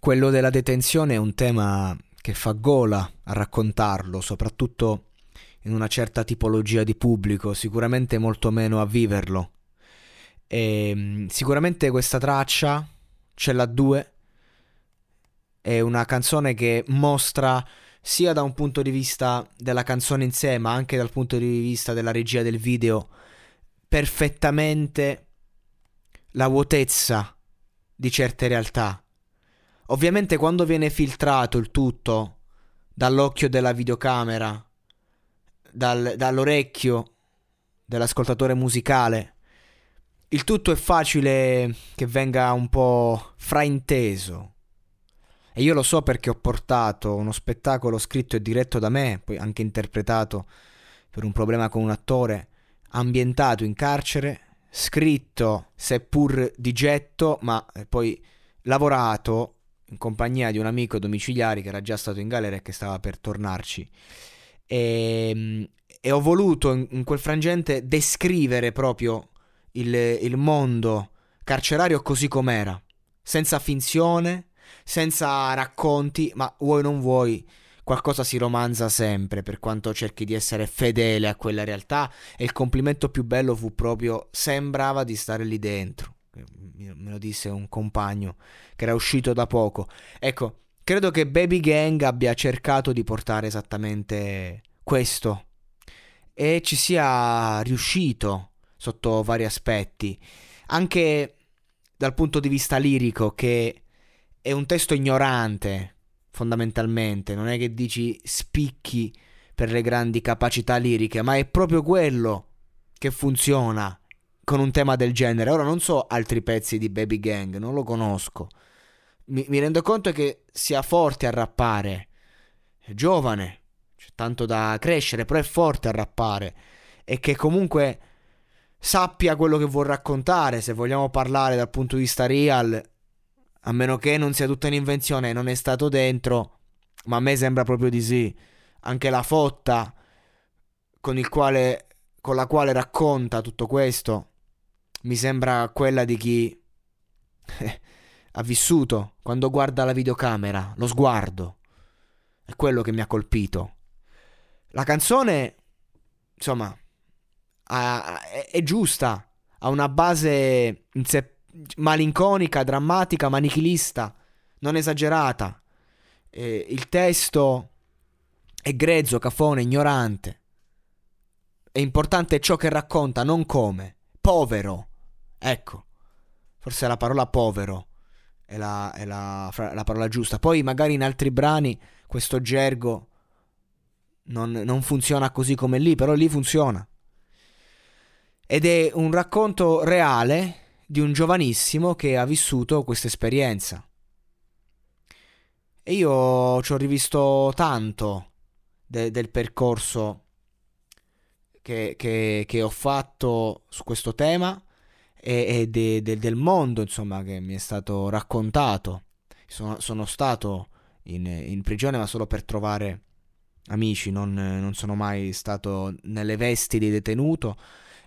Quello della detenzione è un tema che fa gola a raccontarlo, soprattutto in una certa tipologia di pubblico, sicuramente molto meno a viverlo. E, sicuramente questa traccia, ce l'ha due, è una canzone che mostra sia da un punto di vista della canzone in sé, ma anche dal punto di vista della regia del video, perfettamente la vuotezza di certe realtà. Ovviamente quando viene filtrato il tutto dall'occhio della videocamera, dal, dall'orecchio dell'ascoltatore musicale, il tutto è facile che venga un po' frainteso. E io lo so perché ho portato uno spettacolo scritto e diretto da me, poi anche interpretato per un problema con un attore, ambientato in carcere, scritto seppur di getto, ma poi lavorato in compagnia di un amico domiciliare che era già stato in galera e che stava per tornarci. E, ehm, e ho voluto in, in, quel frangente descrivere proprio il, il mondo carcerario così com'era, senza finzione, senza racconti, ma vuoi non vuoi, qualcosa si romanza sempre per quanto cerchi di essere fedele a quella realtà e il complimento più bello fu proprio sembrava di stare lì dentro. Me lo disse un compagno che era uscito da poco. Ecco, credo che Baby Gang abbia cercato di portare esattamente questo e ci sia riuscito sotto vari aspetti, anche dal punto di vista lirico che è un testo ignorante, fondamentalmente, non è che dici spicchi per le grandi capacità liriche, ma è proprio quello che funziona con un tema del genere. Ora non so altri pezzi di Baby Gang, non lo conosco. Mi, mi rendo conto che sia forte a rappare, è giovane, c'è tanto da crescere, però è forte a rappare e che comunque sappia quello che vuol raccontare, se vogliamo parlare dal punto di vista real, a meno che non sia tutta un'invenzione non è stato dentro, ma a me sembra proprio di sì. Anche la fotta con, quale, con la quale racconta tutto questo mi sembra quella di chi ha vissuto quando guarda la videocamera, lo sguardo. È quello che mi ha colpito. La canzone, insomma, ha, è, è giusta, ha una base in sé malinconica, drammatica, manichilista, non esagerata. Eh, il testo è grezzo, cafone, ignorante. È importante ciò che racconta, non come. Povero. Ecco, forse la parola povero è la, è la, la parola giusta. Poi magari in altri brani questo gergo non, non funziona così come lì, però lì funziona. Ed è un racconto reale di un giovanissimo che ha vissuto questa esperienza. E io ci ho rivisto tanto de- del percorso che, che, che, ho fatto su questo tema e, e de- de- del mondo, insomma, che mi è stato raccontato. Sono, sono stato in, in, prigione, ma solo per trovare amici, non, non sono mai stato nelle vesti di detenuto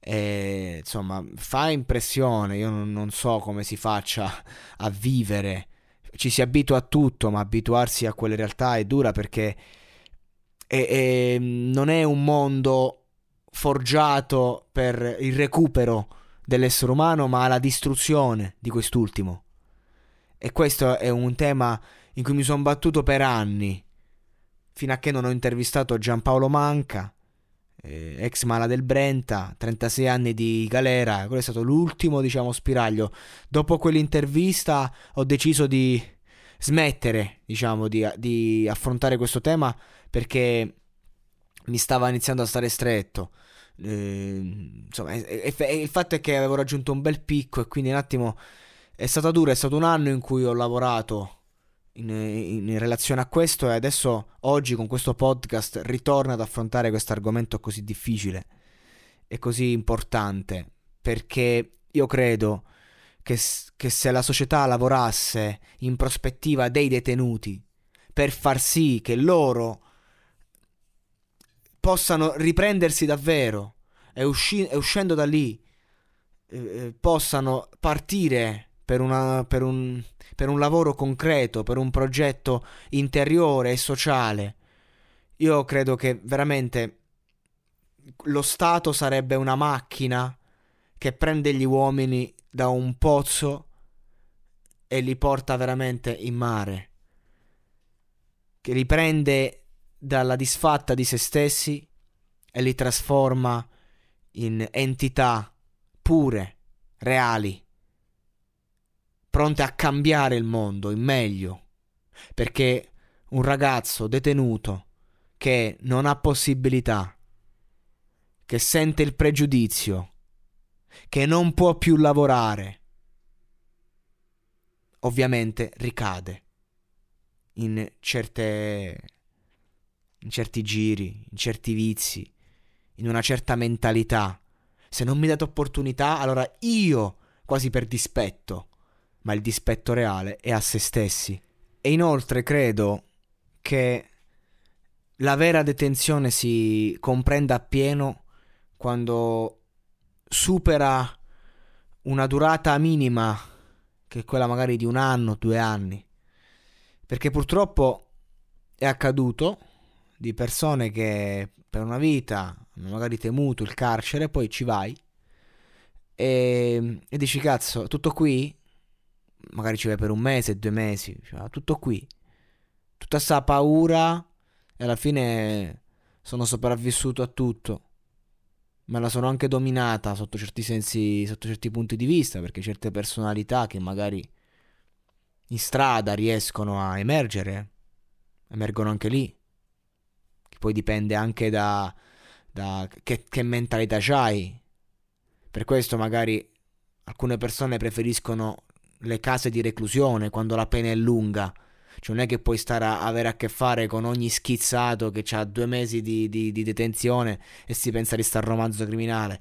e, insomma, fa impressione. Io non, non so come si faccia a vivere. Ci si abitua a tutto, ma abituarsi a quelle realtà è dura perché è, è, non è un mondo forgiato per il recupero dell'essere umano, ma la distruzione di quest'ultimo. E questo è un tema in cui mi sono battuto per anni, fino a che non ho intervistato Giampaolo Manca, eh, ex mala del Brenta, 36 anni di galera, quello è stato l'ultimo, diciamo, spiraglio. Dopo quell'intervista ho deciso di smettere, diciamo, di, di affrontare questo tema perché mi stava iniziando a stare stretto. Eh, insomma, e, e, il fatto è che avevo raggiunto un bel picco e quindi un attimo è stato duro, è stato un anno in cui ho lavorato in, in, relazione a questo e adesso oggi con questo podcast ritorna ad affrontare questo argomento così difficile e così importante perché io credo che, che se la società lavorasse in prospettiva dei detenuti per far sì che loro possano riprendersi davvero e, usci- e uscendo da lì eh, eh possano partire per, una, per, un, per un lavoro concreto, per un progetto interiore e sociale. Io credo che veramente lo Stato sarebbe una macchina che prende gli uomini da un pozzo e li porta veramente in mare, che li prende dalla disfatta di se stessi e li trasforma in entità pure, reali pronte a cambiare il mondo in meglio, perché un ragazzo detenuto che non ha possibilità, che sente il pregiudizio, che non può più lavorare, ovviamente ricade in certe in certi giri, in certi vizi, in una certa mentalità. Se non mi date opportunità, allora io, quasi per dispetto, ma il dispetto reale è a se stessi. E inoltre credo che la vera detenzione si comprenda appieno quando supera una durata minima, che è quella magari di un anno, due anni. Perché purtroppo è accaduto di persone che per una vita hanno magari temuto il carcere, poi ci vai e, e dici cazzo, tutto qui? magari ci vai per un mese, due mesi, cioè, tutto qui. Tutta sta paura e alla fine sono sopravvissuto a tutto. Me la sono anche dominata sotto certi sensi, sotto certi punti di vista, perché certe personalità che magari in strada riescono a emergere, emergono anche lì. Poi dipende anche da, da che, che mentalità c'hai. Per questo magari alcune persone preferiscono le case di reclusione quando la pena è lunga. Cioè non è che puoi stare a avere a che fare con ogni schizzato che ha due mesi di, di, di detenzione e si pensa di stare romanzo criminale.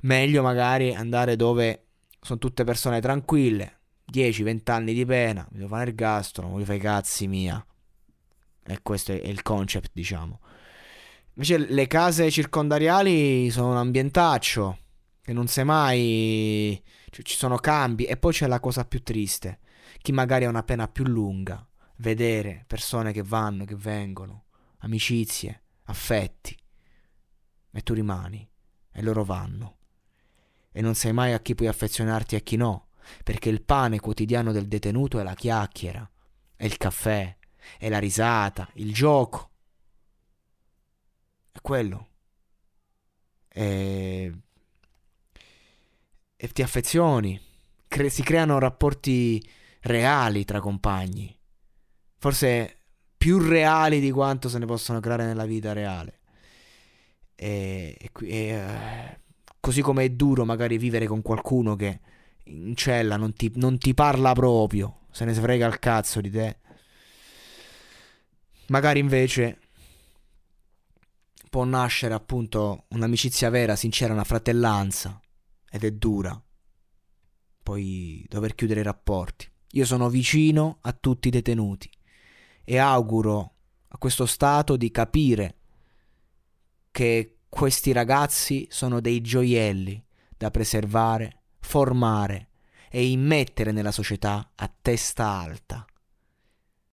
Meglio magari andare dove sono tutte persone tranquille, 10-20 anni di pena, mi devo fare il gastro, non voglio fare i cazzi mia. E questo è il concept, diciamo. Invece le case circondariali sono un ambientaccio che non sai mai cioè, ci sono cambi e poi c'è la cosa più triste. Chi magari ha una pena più lunga, vedere persone che vanno, che vengono, amicizie, affetti, e tu rimani e loro vanno. E non sai mai a chi puoi affezionarti e a chi no, perché il pane quotidiano del detenuto è la chiacchiera, è il caffè, è la risata, il gioco. È quello. E e ti affezioni, cre- si creano rapporti reali tra compagni, forse più reali di quanto se ne possono creare nella vita reale. E, e, e uh, così come è duro magari vivere con qualcuno che in cella non ti, non ti parla proprio, se ne frega il cazzo di te. Magari invece può nascere appunto un'amicizia vera, sincera, una fratellanza ed è dura poi dover chiudere i rapporti. Io sono vicino a tutti i detenuti e auguro a questo Stato di capire che questi ragazzi sono dei gioielli da preservare, formare e immettere nella società a testa alta.